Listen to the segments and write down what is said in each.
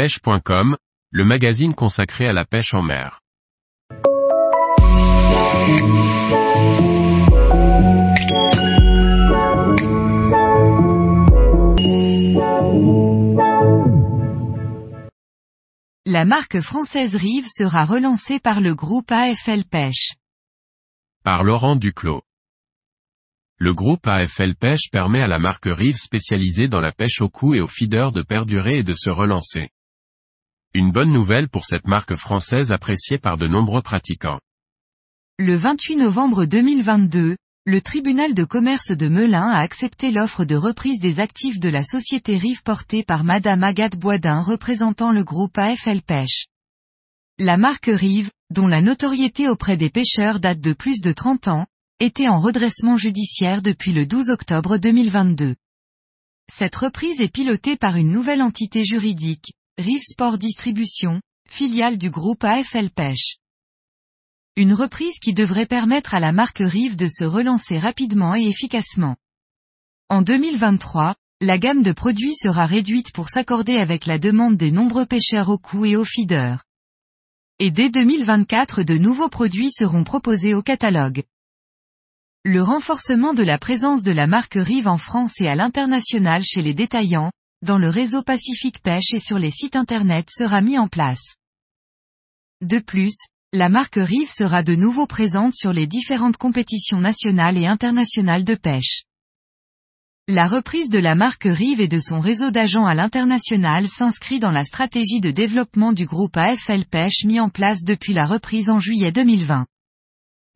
pêche.com, le magazine consacré à la pêche en mer. La marque française Rive sera relancée par le groupe AFL Pêche. Par Laurent Duclos. Le groupe AFL Pêche permet à la marque Rive spécialisée dans la pêche au cou et au feeder de perdurer et de se relancer. Une bonne nouvelle pour cette marque française appréciée par de nombreux pratiquants. Le 28 novembre 2022, le tribunal de commerce de Melun a accepté l'offre de reprise des actifs de la société Rive portée par Madame Agathe Boisdin représentant le groupe AFL Pêche. La marque Rive, dont la notoriété auprès des pêcheurs date de plus de 30 ans, était en redressement judiciaire depuis le 12 octobre 2022. Cette reprise est pilotée par une nouvelle entité juridique, Rive Sport Distribution, filiale du groupe AFL Pêche. Une reprise qui devrait permettre à la marque Rive de se relancer rapidement et efficacement. En 2023, la gamme de produits sera réduite pour s'accorder avec la demande des nombreux pêcheurs au cou et au feeder. Et dès 2024 de nouveaux produits seront proposés au catalogue. Le renforcement de la présence de la marque Rive en France et à l'international chez les détaillants, dans le réseau Pacifique Pêche et sur les sites internet sera mis en place. De plus, la marque Rive sera de nouveau présente sur les différentes compétitions nationales et internationales de pêche. La reprise de la marque Rive et de son réseau d'agents à l'international s'inscrit dans la stratégie de développement du groupe AFL Pêche mis en place depuis la reprise en juillet 2020.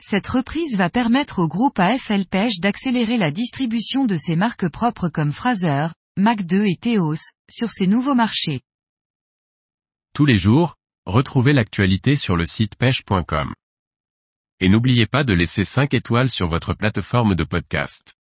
Cette reprise va permettre au groupe AFL Pêche d'accélérer la distribution de ses marques propres comme Fraser, Mac 2 et Theos, sur ces nouveaux marchés. Tous les jours, retrouvez l'actualité sur le site pêche.com. Et n'oubliez pas de laisser 5 étoiles sur votre plateforme de podcast.